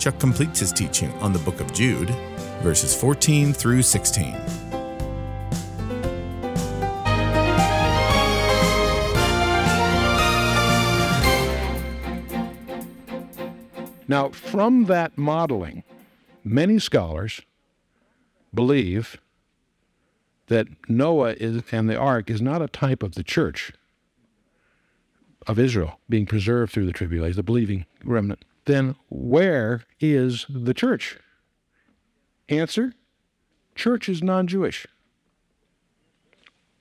Chuck completes his teaching on the book of Jude, verses 14 through 16. Now, from that modeling, many scholars believe that Noah is, and the ark is not a type of the church of Israel being preserved through the tribulation, the believing remnant. Then where is the church? Answer church is non Jewish.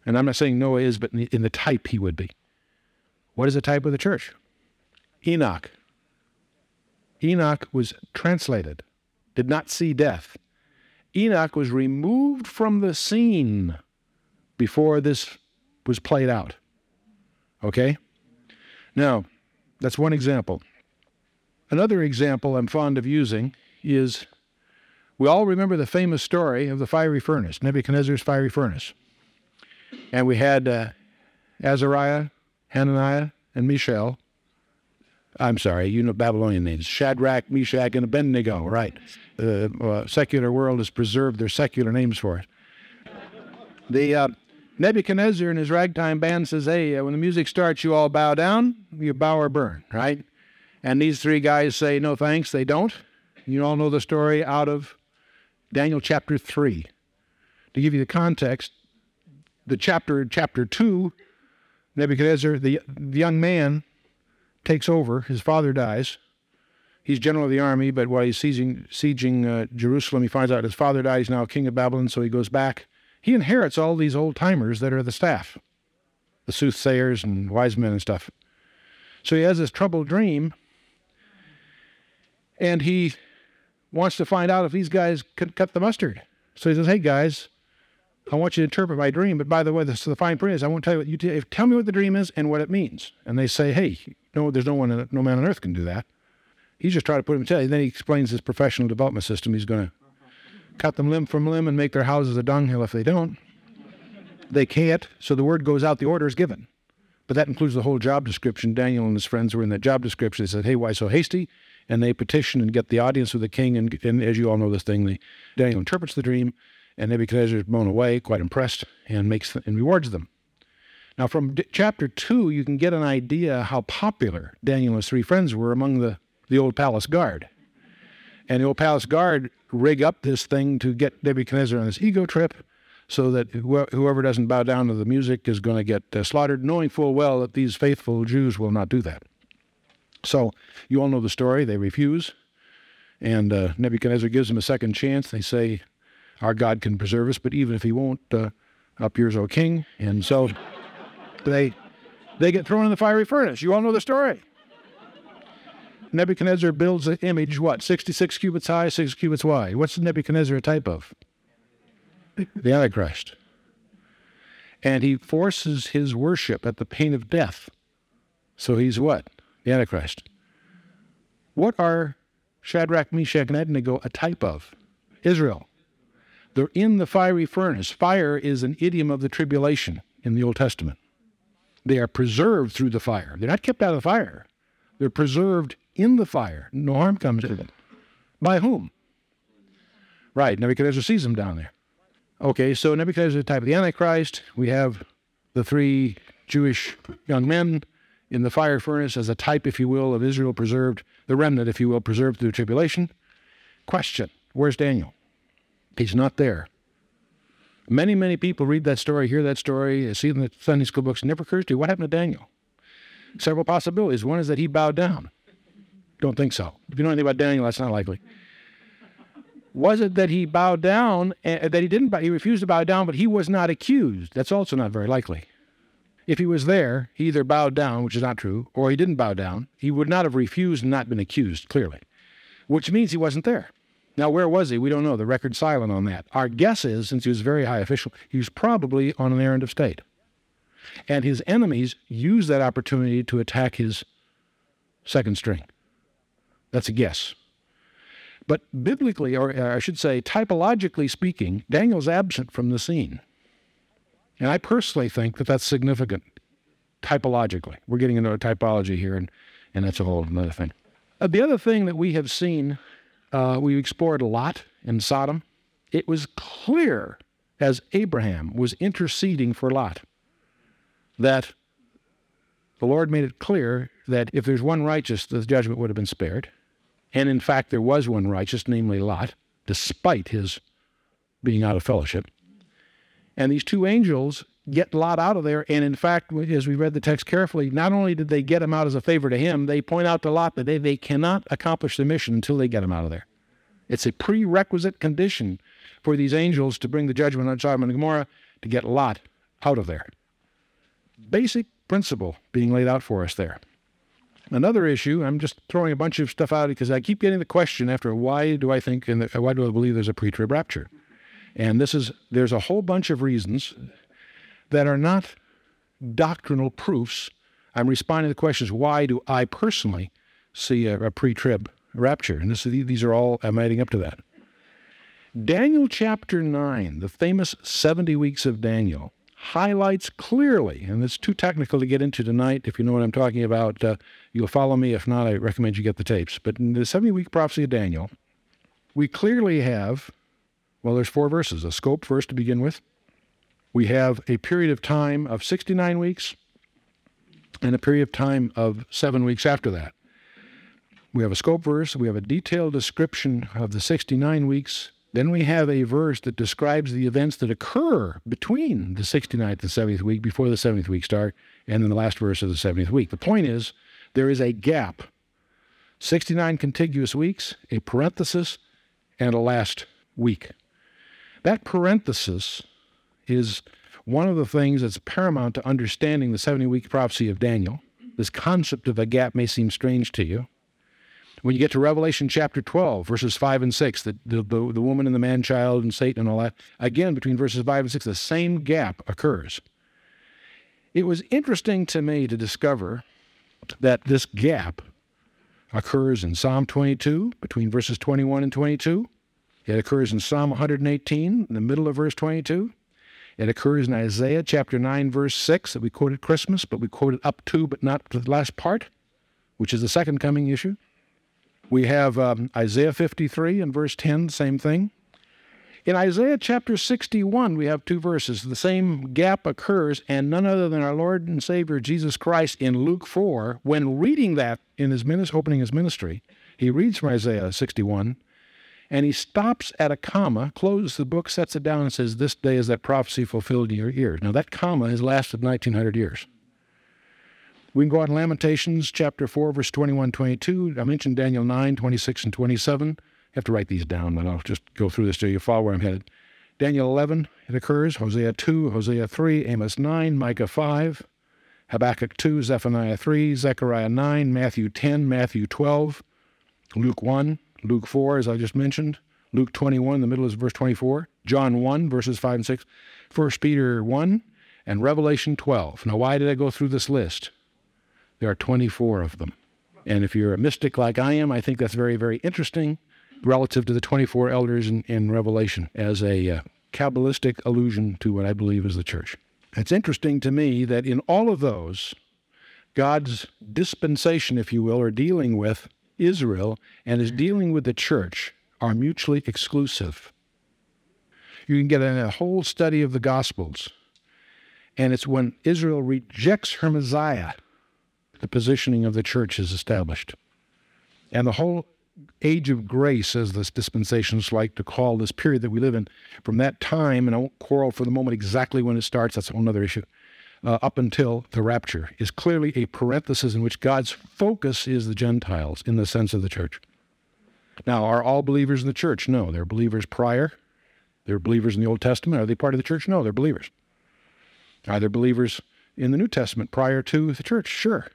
And I'm not saying Noah is, but in the, in the type he would be. What is the type of the church? Enoch. Enoch was translated, did not see death. Enoch was removed from the scene before this was played out. Okay? Now, that's one example. Another example I'm fond of using is we all remember the famous story of the fiery furnace, Nebuchadnezzar's fiery furnace. And we had uh, Azariah, Hananiah, and Mishael. I'm sorry, you know Babylonian names Shadrach, Meshach, and Abednego, right? The uh, secular world has preserved their secular names for it. The uh, Nebuchadnezzar and his ragtime band says, Hey, uh, when the music starts, you all bow down, you bow or burn, right? And these three guys say, No thanks, they don't. You all know the story out of Daniel chapter 3. To give you the context, the chapter, chapter 2, Nebuchadnezzar, the, the young man, takes over. His father dies. He's general of the army, but while he's sieging, sieging uh, Jerusalem, he finds out his father dies now king of Babylon, so he goes back. He inherits all these old timers that are the staff, the soothsayers and wise men and stuff. So he has this troubled dream, and he wants to find out if these guys can cut the mustard. So he says, "Hey guys, I want you to interpret my dream. But by the way, the, so the fine print is I won't tell you what you t- tell me what the dream is and what it means." And they say, "Hey, no, there's no one, no man on earth can do that." He's just trying to put him to. Then he explains his professional development system. He's going to cut them limb from limb and make their houses a dunghill if they don't. They can't, so the word goes out, the order is given. But that includes the whole job description. Daniel and his friends were in that job description. They said, Hey, why so hasty? And they petition and get the audience with the king. And, and as you all know this thing, the, Daniel interprets the dream, and Nebuchadnezzar is blown away, quite impressed, and makes and rewards them. Now, from d- chapter two, you can get an idea how popular Daniel and his three friends were among the, the old palace guard. And the old palace guard rig up this thing to get Nebuchadnezzar on this ego trip so that whoever doesn't bow down to the music is going to get uh, slaughtered, knowing full well that these faithful Jews will not do that. So you all know the story. They refuse. And uh, Nebuchadnezzar gives them a second chance. They say, Our God can preserve us, but even if he won't, uh, up yours, O king. And so they, they get thrown in the fiery furnace. You all know the story. Nebuchadnezzar builds an image, what, 66 cubits high, 6 cubits wide. What's Nebuchadnezzar a type of? The Antichrist. And he forces his worship at the pain of death. So he's what? The Antichrist. What are Shadrach, Meshach, and Abednego a type of? Israel. They're in the fiery furnace. Fire is an idiom of the tribulation in the Old Testament. They are preserved through the fire. They're not kept out of the fire. They're preserved in the fire. No harm comes to them. By whom? Right, Nebuchadnezzar sees them down there. Okay, so Nebuchadnezzar is the type of the Antichrist. We have the three Jewish young men in the fire furnace as a type, if you will, of Israel preserved, the remnant, if you will, preserved through tribulation. Question Where's Daniel? He's not there. Many, many people read that story, hear that story, see in the Sunday school books. Never occurs to you what happened to Daniel. Several possibilities. One is that he bowed down. Don't think so. If you know anything about Daniel, that's not likely. Was it that he bowed down, uh, that he didn't, bow, he refused to bow down, but he was not accused? That's also not very likely. If he was there, he either bowed down, which is not true, or he didn't bow down. He would not have refused and not been accused, clearly. which means he wasn't there. Now, where was he? We don't know. The record's silent on that. Our guess is, since he was a very high official, he was probably on an errand of state. And his enemies used that opportunity to attack his second string. That's a guess. But biblically, or uh, I should say, typologically speaking, Daniel's absent from the scene. And I personally think that that's significant typologically. We're getting into a typology here, and, and that's a whole other thing. Uh, the other thing that we have seen, uh, we explored a lot in Sodom. It was clear as Abraham was interceding for Lot that the Lord made it clear that if there's one righteous, the judgment would have been spared. And in fact, there was one righteous, namely Lot, despite his being out of fellowship. And these two angels get Lot out of there. And in fact, as we read the text carefully, not only did they get him out as a favor to him, they point out to Lot that they, they cannot accomplish the mission until they get him out of there. It's a prerequisite condition for these angels to bring the judgment on Sodom and Gomorrah to get Lot out of there. Basic principle being laid out for us there. Another issue, I'm just throwing a bunch of stuff out because I keep getting the question after why do I think and why do I believe there's a pre-trib rapture? And this is there's a whole bunch of reasons that are not doctrinal proofs. I'm responding to the questions why do I personally see a, a pre-trib rapture? And this, these are all I'm adding up to that. Daniel chapter 9, the famous 70 weeks of Daniel, highlights clearly, and it's too technical to get into tonight. If you know what I'm talking about, uh, you'll follow me. If not, I recommend you get the tapes. But in the 70 week prophecy of Daniel, we clearly have well, there's four verses a scope verse to begin with. We have a period of time of 69 weeks and a period of time of seven weeks after that. We have a scope verse, we have a detailed description of the 69 weeks. Then we have a verse that describes the events that occur between the 69th and 70th week, before the 70th week start, and then the last verse of the 70th week. The point is, there is a gap 69 contiguous weeks, a parenthesis, and a last week. That parenthesis is one of the things that's paramount to understanding the 70 week prophecy of Daniel. This concept of a gap may seem strange to you. When you get to Revelation chapter 12, verses 5 and 6, the, the, the, the woman and the man child and Satan and all that, again, between verses 5 and 6, the same gap occurs. It was interesting to me to discover that this gap occurs in Psalm 22, between verses 21 and 22, it occurs in Psalm 118, in the middle of verse 22. It occurs in Isaiah chapter 9, verse 6, that we quoted Christmas, but we quoted up to, but not to the last part, which is the second coming issue. We have um, Isaiah 53 and verse 10, same thing. In Isaiah chapter 61, we have two verses. The same gap occurs, and none other than our Lord and Savior Jesus Christ in Luke 4, when reading that in his opening his ministry, he reads from Isaiah 61 and he stops at a comma, closes the book, sets it down, and says, This day is that prophecy fulfilled in your ears. Now, that comma has lasted 1900 years. We can go on Lamentations chapter 4, verse 21 22. I mentioned Daniel 9, 26 and 27. You have to write these down, but I'll just go through this so you follow where I'm headed. Daniel 11, it occurs. Hosea 2, Hosea 3, Amos 9, Micah 5, Habakkuk 2, Zephaniah 3, Zechariah 9, Matthew 10, Matthew 12, Luke 1, Luke 4, as I just mentioned, Luke 21, the middle is verse 24, John 1, verses 5 and 6, 1 Peter 1, and Revelation 12. Now, why did I go through this list? There are 24 of them. And if you're a mystic like I am, I think that's very, very interesting relative to the 24 elders in, in Revelation as a uh, Kabbalistic allusion to what I believe is the church. It's interesting to me that in all of those, God's dispensation, if you will, or dealing with Israel and is dealing with the church are mutually exclusive. You can get a whole study of the Gospels, and it's when Israel rejects her Messiah, the positioning of the church is established. And the whole age of grace, as the dispensations like to call this period that we live in, from that time, and I won't quarrel for the moment exactly when it starts, that's a whole other issue uh, up until the rapture is clearly a parenthesis in which God's focus is the Gentiles in the sense of the church. Now, are all believers in the church? No. They're believers prior. They're believers in the Old Testament. Are they part of the church? No, they're believers. Are there believers in the New Testament prior to the church? Sure.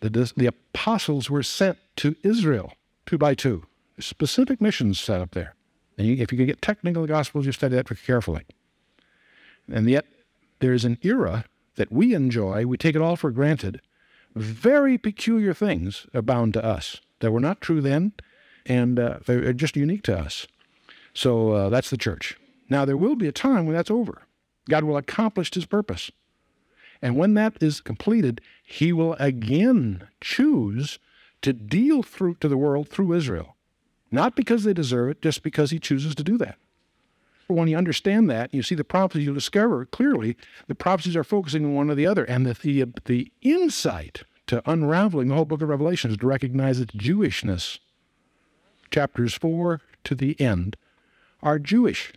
The, the apostles were sent to Israel two by two. Specific missions set up there. And you, if you can get technical the Gospels, you study that carefully. And yet, there's an era that we enjoy, we take it all for granted. Very peculiar things abound to us that were not true then, and uh, they're just unique to us. So uh, that's the church. Now, there will be a time when that's over. God will accomplish his purpose. And when that is completed, he will again choose to deal through to the world through Israel. Not because they deserve it, just because he chooses to do that. When you understand that, you see the prophecies, you'll discover clearly the prophecies are focusing on one or the other, and that the, the insight to unraveling the whole book of Revelation is to recognize its Jewishness. Chapters 4 to the end are Jewish.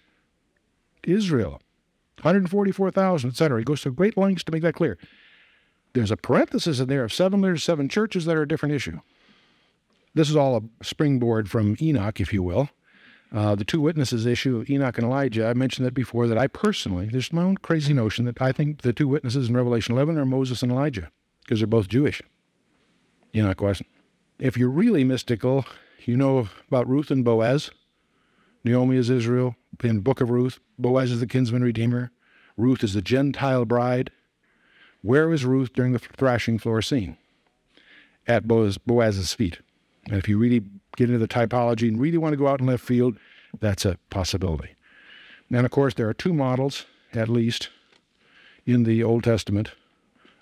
Israel, 144,000, etc. He goes to great lengths to make that clear. There's a parenthesis in there of seven leaders, seven churches that are a different issue. This is all a springboard from Enoch, if you will. Uh, the two witnesses issue of Enoch and Elijah, I mentioned that before, that I personally, there's my own crazy notion that I think the two witnesses in Revelation 11 are Moses and Elijah, because they're both Jewish. Enoch wasn't. If you're really mystical, you know about Ruth and Boaz. Naomi is Israel in Book of Ruth. Boaz is the kinsman redeemer. Ruth is the Gentile bride. Where is Ruth during the thrashing floor scene? At Boaz, Boaz's feet. And if you really get into the typology and really want to go out in left field, that's a possibility. And of course, there are two models, at least, in the Old Testament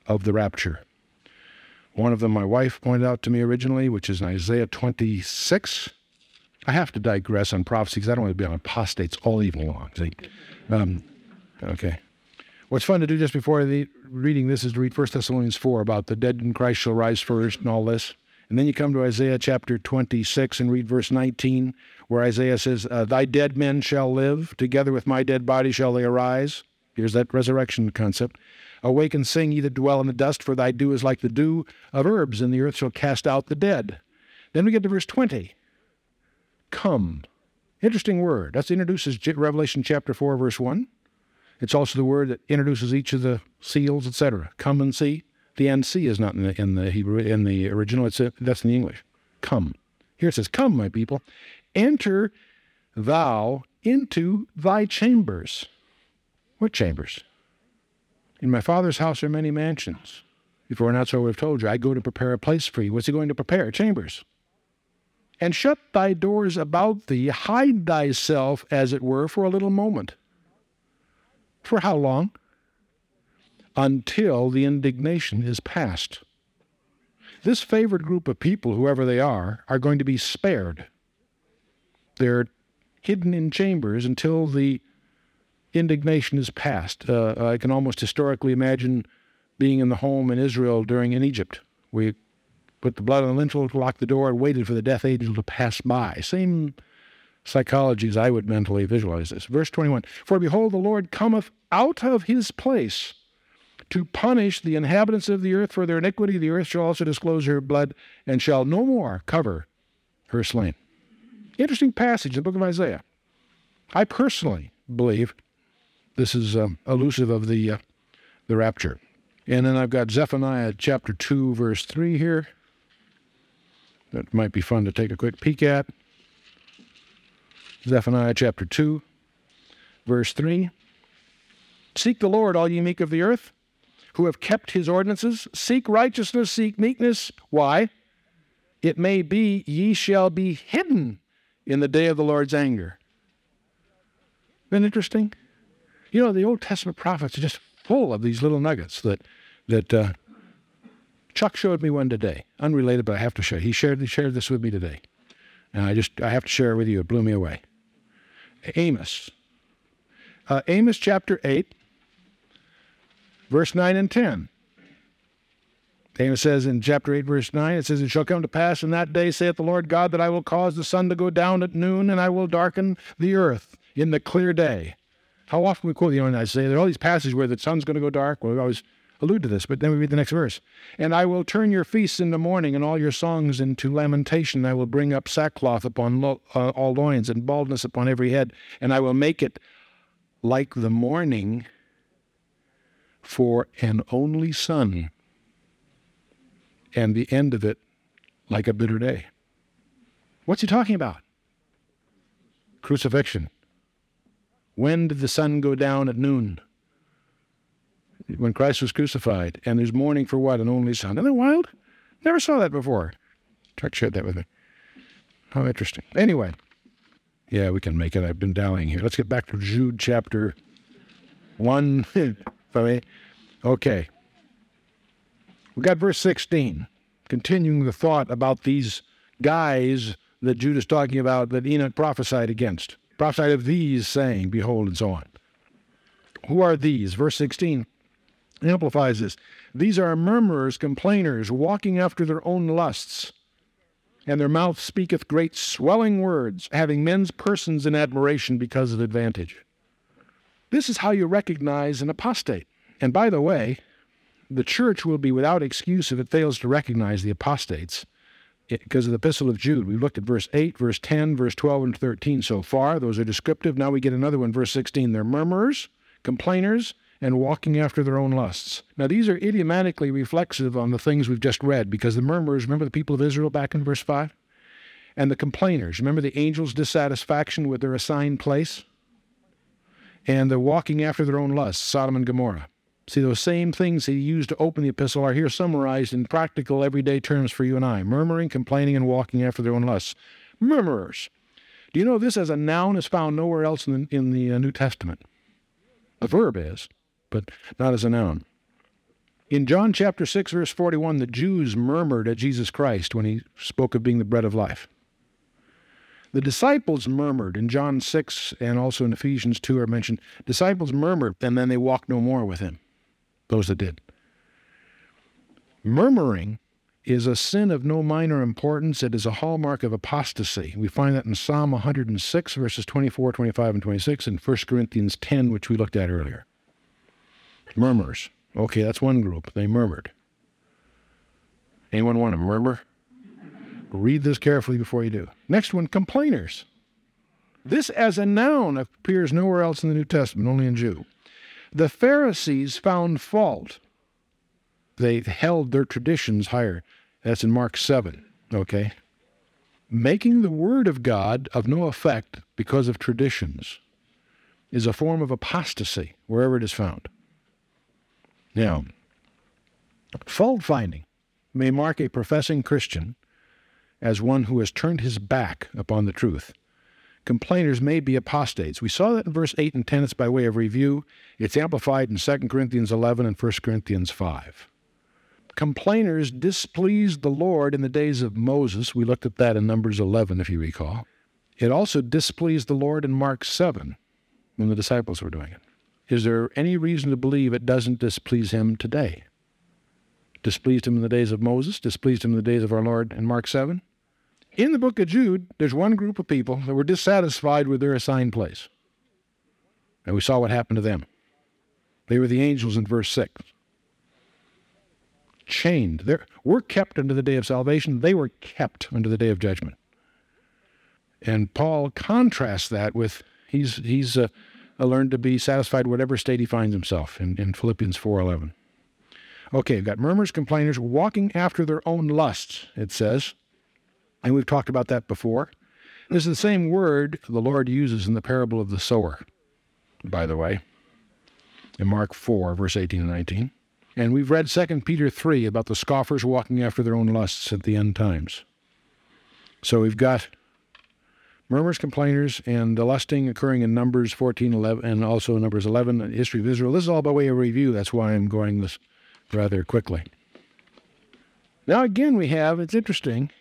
of the rapture. One of them my wife pointed out to me originally, which is in Isaiah 26 I have to digress on prophecy because I don't want to be on apostates all evening long. Um, okay. What's fun to do just before the reading this is to read 1 Thessalonians 4 about the dead in Christ shall rise first and all this. And then you come to Isaiah chapter 26 and read verse 19, where Isaiah says, uh, Thy dead men shall live, together with my dead body shall they arise. Here's that resurrection concept. Awake and sing, ye that dwell in the dust, for thy dew is like the dew of herbs, and the earth shall cast out the dead. Then we get to verse 20 come. Interesting word. That introduces Revelation chapter 4, verse 1. It's also the word that introduces each of the seals, etc. Come and see. The NC is not in the, in the Hebrew, in the original. It's a, that's in the English. Come. Here it says, Come, my people, enter thou into thy chambers. What chambers? In my father's house are many mansions. Before not so I would have told you, I go to prepare a place for you. What's he going to prepare? Chambers and shut thy doors about thee, hide thyself, as it were, for a little moment. For how long? Until the indignation is past. This favored group of people, whoever they are, are going to be spared. They're hidden in chambers until the indignation is past. Uh, I can almost historically imagine being in the home in Israel during in Egypt. We put the blood on the lintel, locked the door, and waited for the death angel to pass by. Same psychology as I would mentally visualize this. Verse 21 For behold, the Lord cometh out of his place to punish the inhabitants of the earth for their iniquity. The earth shall also disclose her blood and shall no more cover her slain. Interesting passage in the book of Isaiah. I personally believe this is um, elusive of the, uh, the rapture. And then I've got Zephaniah chapter 2, verse 3 here that might be fun to take a quick peek at. Zephaniah chapter 2, verse 3. Seek the Lord, all ye meek of the earth, who have kept his ordinances. Seek righteousness, seek meekness. Why? It may be ye shall be hidden in the day of the Lord's anger. Been interesting? You know, the Old Testament prophets are just full of these little nuggets that that uh, Chuck showed me one today, unrelated, but I have to share. He shared, he shared this with me today. And I just, I have to share it with you. It blew me away. Amos. Uh, Amos chapter 8, verse 9 and 10. Amos says in chapter 8, verse 9, it says, It shall come to pass in that day, saith the Lord God, that I will cause the sun to go down at noon, and I will darken the earth in the clear day. How often we quote, you know, and I say there are all these passages where the sun's going to go dark. Well, we always allude to this, but then we read the next verse. And I will turn your feasts into mourning and all your songs into lamentation. I will bring up sackcloth upon lo- uh, all loins and baldness upon every head, and I will make it like the morning for an only son, and the end of it like a bitter day. What's he talking about? Crucifixion. When did the sun go down at noon? When Christ was crucified. And there's mourning for what? An only son. Isn't that wild? Never saw that before. Chuck shared that with me. How interesting. Anyway, yeah, we can make it. I've been dallying here. Let's get back to Jude chapter 1. okay. We got verse 16, continuing the thought about these guys that Jude is talking about that Enoch prophesied against. Prophesied of these, saying, Behold, and so on. Who are these? Verse 16 amplifies this. These are murmurers, complainers, walking after their own lusts, and their mouth speaketh great swelling words, having men's persons in admiration because of advantage. This is how you recognize an apostate. And by the way, the church will be without excuse if it fails to recognize the apostates eh, because of the epistle of Jude. We've looked at verse 8, verse 10, verse 12, and 13 so far. Those are descriptive. Now we get another one, verse 16. They're murmurers, complainers, and walking after their own lusts. Now, these are idiomatically reflexive on the things we've just read because the murmurers, remember the people of Israel back in verse 5? And the complainers, remember the angels' dissatisfaction with their assigned place? And the walking after their own lusts, Sodom and Gomorrah. See, those same things he used to open the epistle are here summarized in practical, everyday terms for you and I murmuring, complaining, and walking after their own lusts. Murmurers. Do you know this as a noun is found nowhere else in the, in the uh, New Testament? A verb is, but not as a noun. In John chapter 6, verse 41, the Jews murmured at Jesus Christ when he spoke of being the bread of life. The disciples murmured in John 6 and also in Ephesians 2 are mentioned. Disciples murmured and then they walked no more with him those that did. Murmuring is a sin of no minor importance. It is a hallmark of apostasy. We find that in Psalm 106, verses 24, 25, and 26, and 1 Corinthians 10, which we looked at earlier. Murmurs. Okay, that's one group. They murmured. Anyone want to murmur? Read this carefully before you do. Next one, complainers. This as a noun appears nowhere else in the New Testament, only in Jude. The Pharisees found fault. They held their traditions higher. That's in Mark 7, okay? Making the Word of God of no effect because of traditions is a form of apostasy wherever it is found. Now, fault finding may mark a professing Christian as one who has turned his back upon the truth complainers may be apostates. We saw that in verse 8 and 10. It's by way of review. It's amplified in 2 Corinthians 11 and 1 Corinthians 5. Complainers displeased the Lord in the days of Moses. We looked at that in Numbers 11, if you recall. It also displeased the Lord in Mark 7 when the disciples were doing it. Is there any reason to believe it doesn't displease him today? Displeased him in the days of Moses, displeased him in the days of our Lord in Mark 7? In the book of Jude, there's one group of people that were dissatisfied with their assigned place. And we saw what happened to them. They were the angels in verse 6. Chained. They're, we're kept unto the day of salvation. They were kept unto the day of judgment. And Paul contrasts that with he's, he's uh, learned to be satisfied whatever state he finds himself in, in Philippians 4.11. Okay, we've got murmurs, complainers, walking after their own lusts, it says. And we've talked about that before. This is the same word the Lord uses in the parable of the sower, by the way, in Mark 4, verse 18 and 19. And we've read 2 Peter 3 about the scoffers walking after their own lusts at the end times. So we've got murmurs, complainers, and the lusting occurring in Numbers 14, 11, and also Numbers 11, the history of Israel. This is all by way of review. That's why I'm going this rather quickly. Now, again, we have, it's interesting,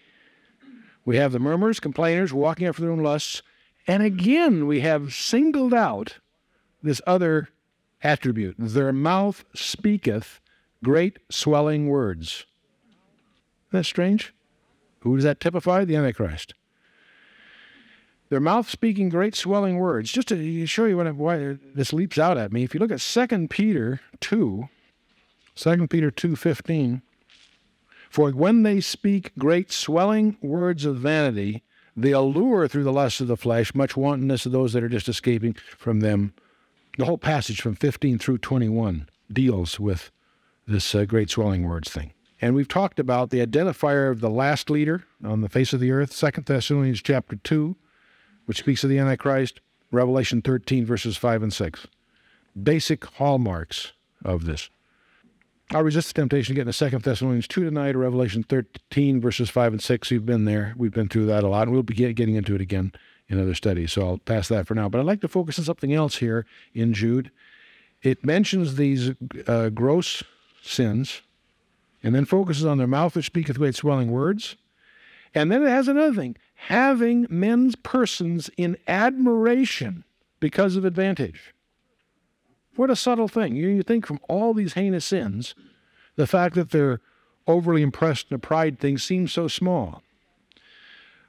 we have the murmurers, complainers, walking after their own lusts. And again, we have singled out this other attribute. Their mouth speaketh great swelling words. Isn't that strange? Who does that typify? The Antichrist. Their mouth speaking great swelling words. Just to show you what, why this leaps out at me, if you look at 2 Peter 2, 2 Peter 2.15, for when they speak great swelling words of vanity, they allure through the lust of the flesh much wantonness of those that are just escaping from them. The whole passage from 15 through 21 deals with this uh, great swelling words thing. And we've talked about the identifier of the last leader on the face of the earth, Second Thessalonians chapter 2, which speaks of the Antichrist, Revelation 13, verses 5 and 6. Basic hallmarks of this. I'll resist the temptation to get into Second Thessalonians 2 tonight or Revelation 13, verses 5 and 6. You've been there. We've been through that a lot, and we'll be getting into it again in other studies. So I'll pass that for now. But I'd like to focus on something else here in Jude. It mentions these uh, gross sins and then focuses on their mouth which speaketh great swelling words. And then it has another thing having men's persons in admiration because of advantage. What a subtle thing. You, you think from all these heinous sins, the fact that they're overly impressed in a pride thing seems so small.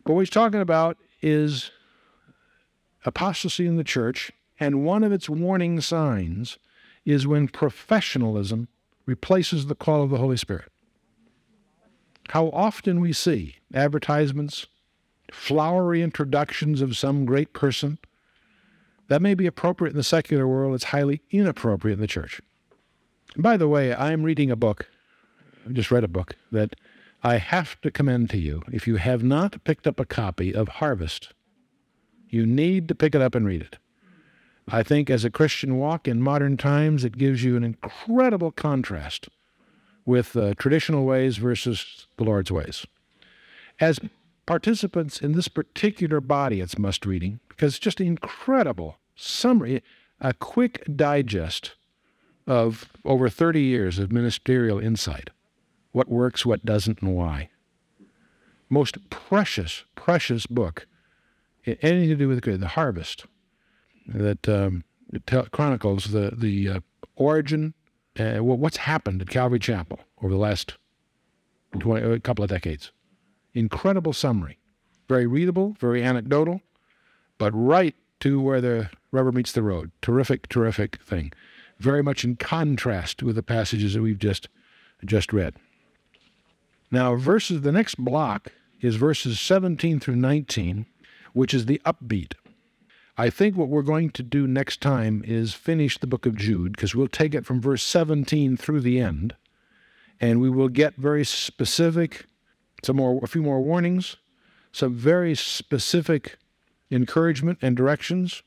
But what he's talking about is apostasy in the church, and one of its warning signs is when professionalism replaces the call of the Holy Spirit. How often we see advertisements, flowery introductions of some great person. That may be appropriate in the secular world, it's highly inappropriate in the church. And by the way, I'm reading a book, I just read a book, that I have to commend to you. If you have not picked up a copy of Harvest, you need to pick it up and read it. I think as a Christian walk in modern times, it gives you an incredible contrast with uh, traditional ways versus the Lord's ways. As participants in this particular body, it's must reading because it's just an incredible summary, a quick digest of over 30 years of ministerial insight what works, what doesn't, and why. Most precious, precious book, anything to do with the harvest that um, chronicles the the uh, origin, uh, what's happened at Calvary Chapel over the last 20, a couple of decades. Incredible summary, very readable, very anecdotal, but right to where the rubber meets the road. Terrific, terrific thing. Very much in contrast with the passages that we've just just read. Now, verses the next block is verses 17 through 19, which is the upbeat I think what we're going to do next time is finish the book of Jude because we'll take it from verse 17 through the end and we will get very specific some more a few more warnings, some very specific encouragement and directions.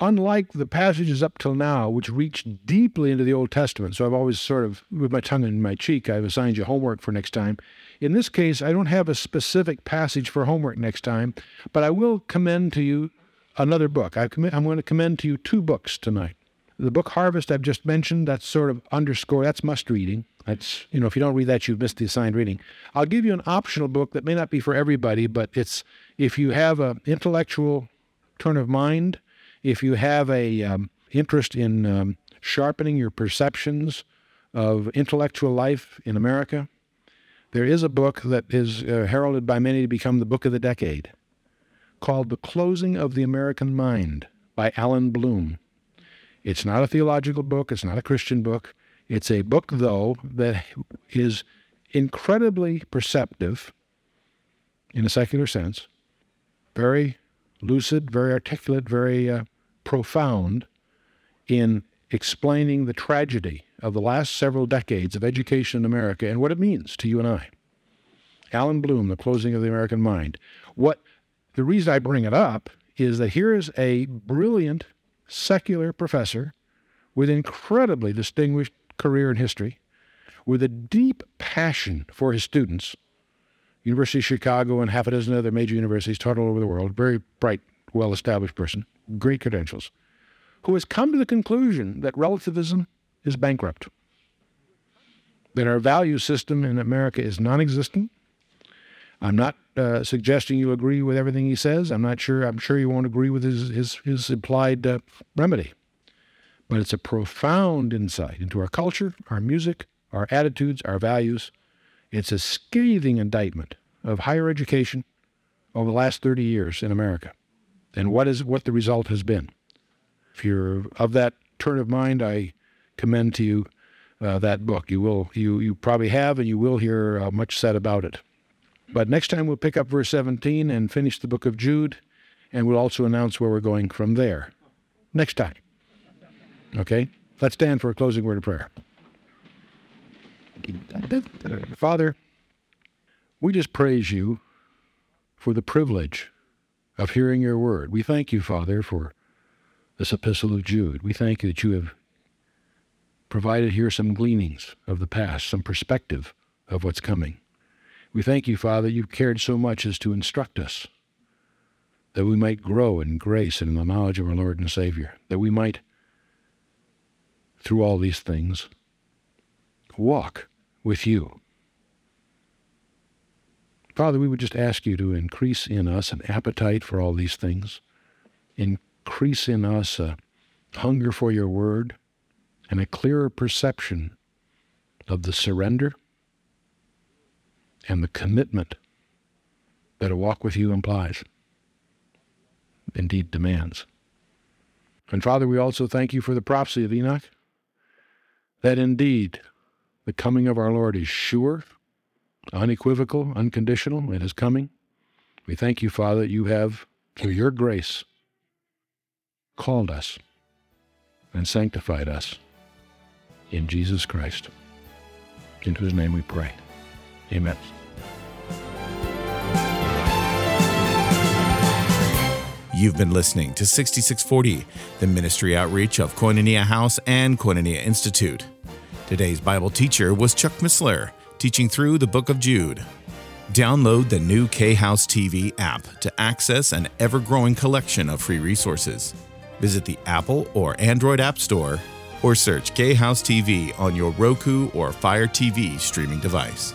Unlike the passages up till now, which reach deeply into the Old Testament, so I've always sort of, with my tongue in my cheek, I've assigned you homework for next time. In this case, I don't have a specific passage for homework next time, but I will commend to you another book. I am going to commend to you two books tonight. The book Harvest I've just mentioned, that's sort of underscore, that's must reading. That's, you know, if you don't read that, you've missed the assigned reading. I'll give you an optional book that may not be for everybody, but it's if you have an intellectual turn of mind, if you have a um, interest in um, sharpening your perceptions of intellectual life in America, there is a book that is uh, heralded by many to become the book of the decade called The Closing of the American Mind by Allan Bloom. It's not a theological book, it's not a Christian book. It's a book, though, that is incredibly perceptive in a secular sense, very lucid, very articulate, very uh, profound in explaining the tragedy of the last several decades of education in America and what it means to you and I. Allan Bloom, The Closing of the American Mind. What the reason I bring it up is that here is a brilliant secular professor with incredibly distinguished career in history, with a deep passion for his students. University of Chicago and half a dozen other major universities taught all over the world, very bright, well established person, great credentials, who has come to the conclusion that relativism is bankrupt, that our value system in America is non existent, I'm not uh, suggesting you agree with everything he says. I'm not sure. I'm sure you won't agree with his his, his implied uh, remedy. But it's a profound insight into our culture, our music, our attitudes, our values. It's a scathing indictment of higher education over the last 30 years in America, and what is what the result has been. If you're of that turn of mind, I commend to you uh, that book. You will you you probably have, and you will hear uh, much said about it. But next time we'll pick up verse 17 and finish the book of Jude, and we'll also announce where we're going from there. Next time. Okay? Let's stand for a closing word of prayer. Father, we just praise you for the privilege of hearing your word. We thank you, Father, for this epistle of Jude. We thank you that you have provided here some gleanings of the past, some perspective of what's coming. We thank you, Father, you've cared so much as to instruct us, that we might grow in grace and in the knowledge of our Lord and Savior, that we might, through all these things, walk with you. Father, we would just ask you to increase in us an appetite for all these things, increase in us a hunger for your word, and a clearer perception of the surrender and the commitment that a walk with you implies, indeed demands. And Father, we also thank you for the prophecy of Enoch, that indeed the coming of our Lord is sure, unequivocal, unconditional, it is coming. We thank you, Father, that you have, through your grace, called us and sanctified us in Jesus Christ. Into his name we pray. Amen. You've been listening to 6640, the ministry outreach of Koinonia House and Koinonia Institute. Today's Bible teacher was Chuck Missler, teaching through the book of Jude. Download the new K House TV app to access an ever growing collection of free resources. Visit the Apple or Android App Store or search K House TV on your Roku or Fire TV streaming device.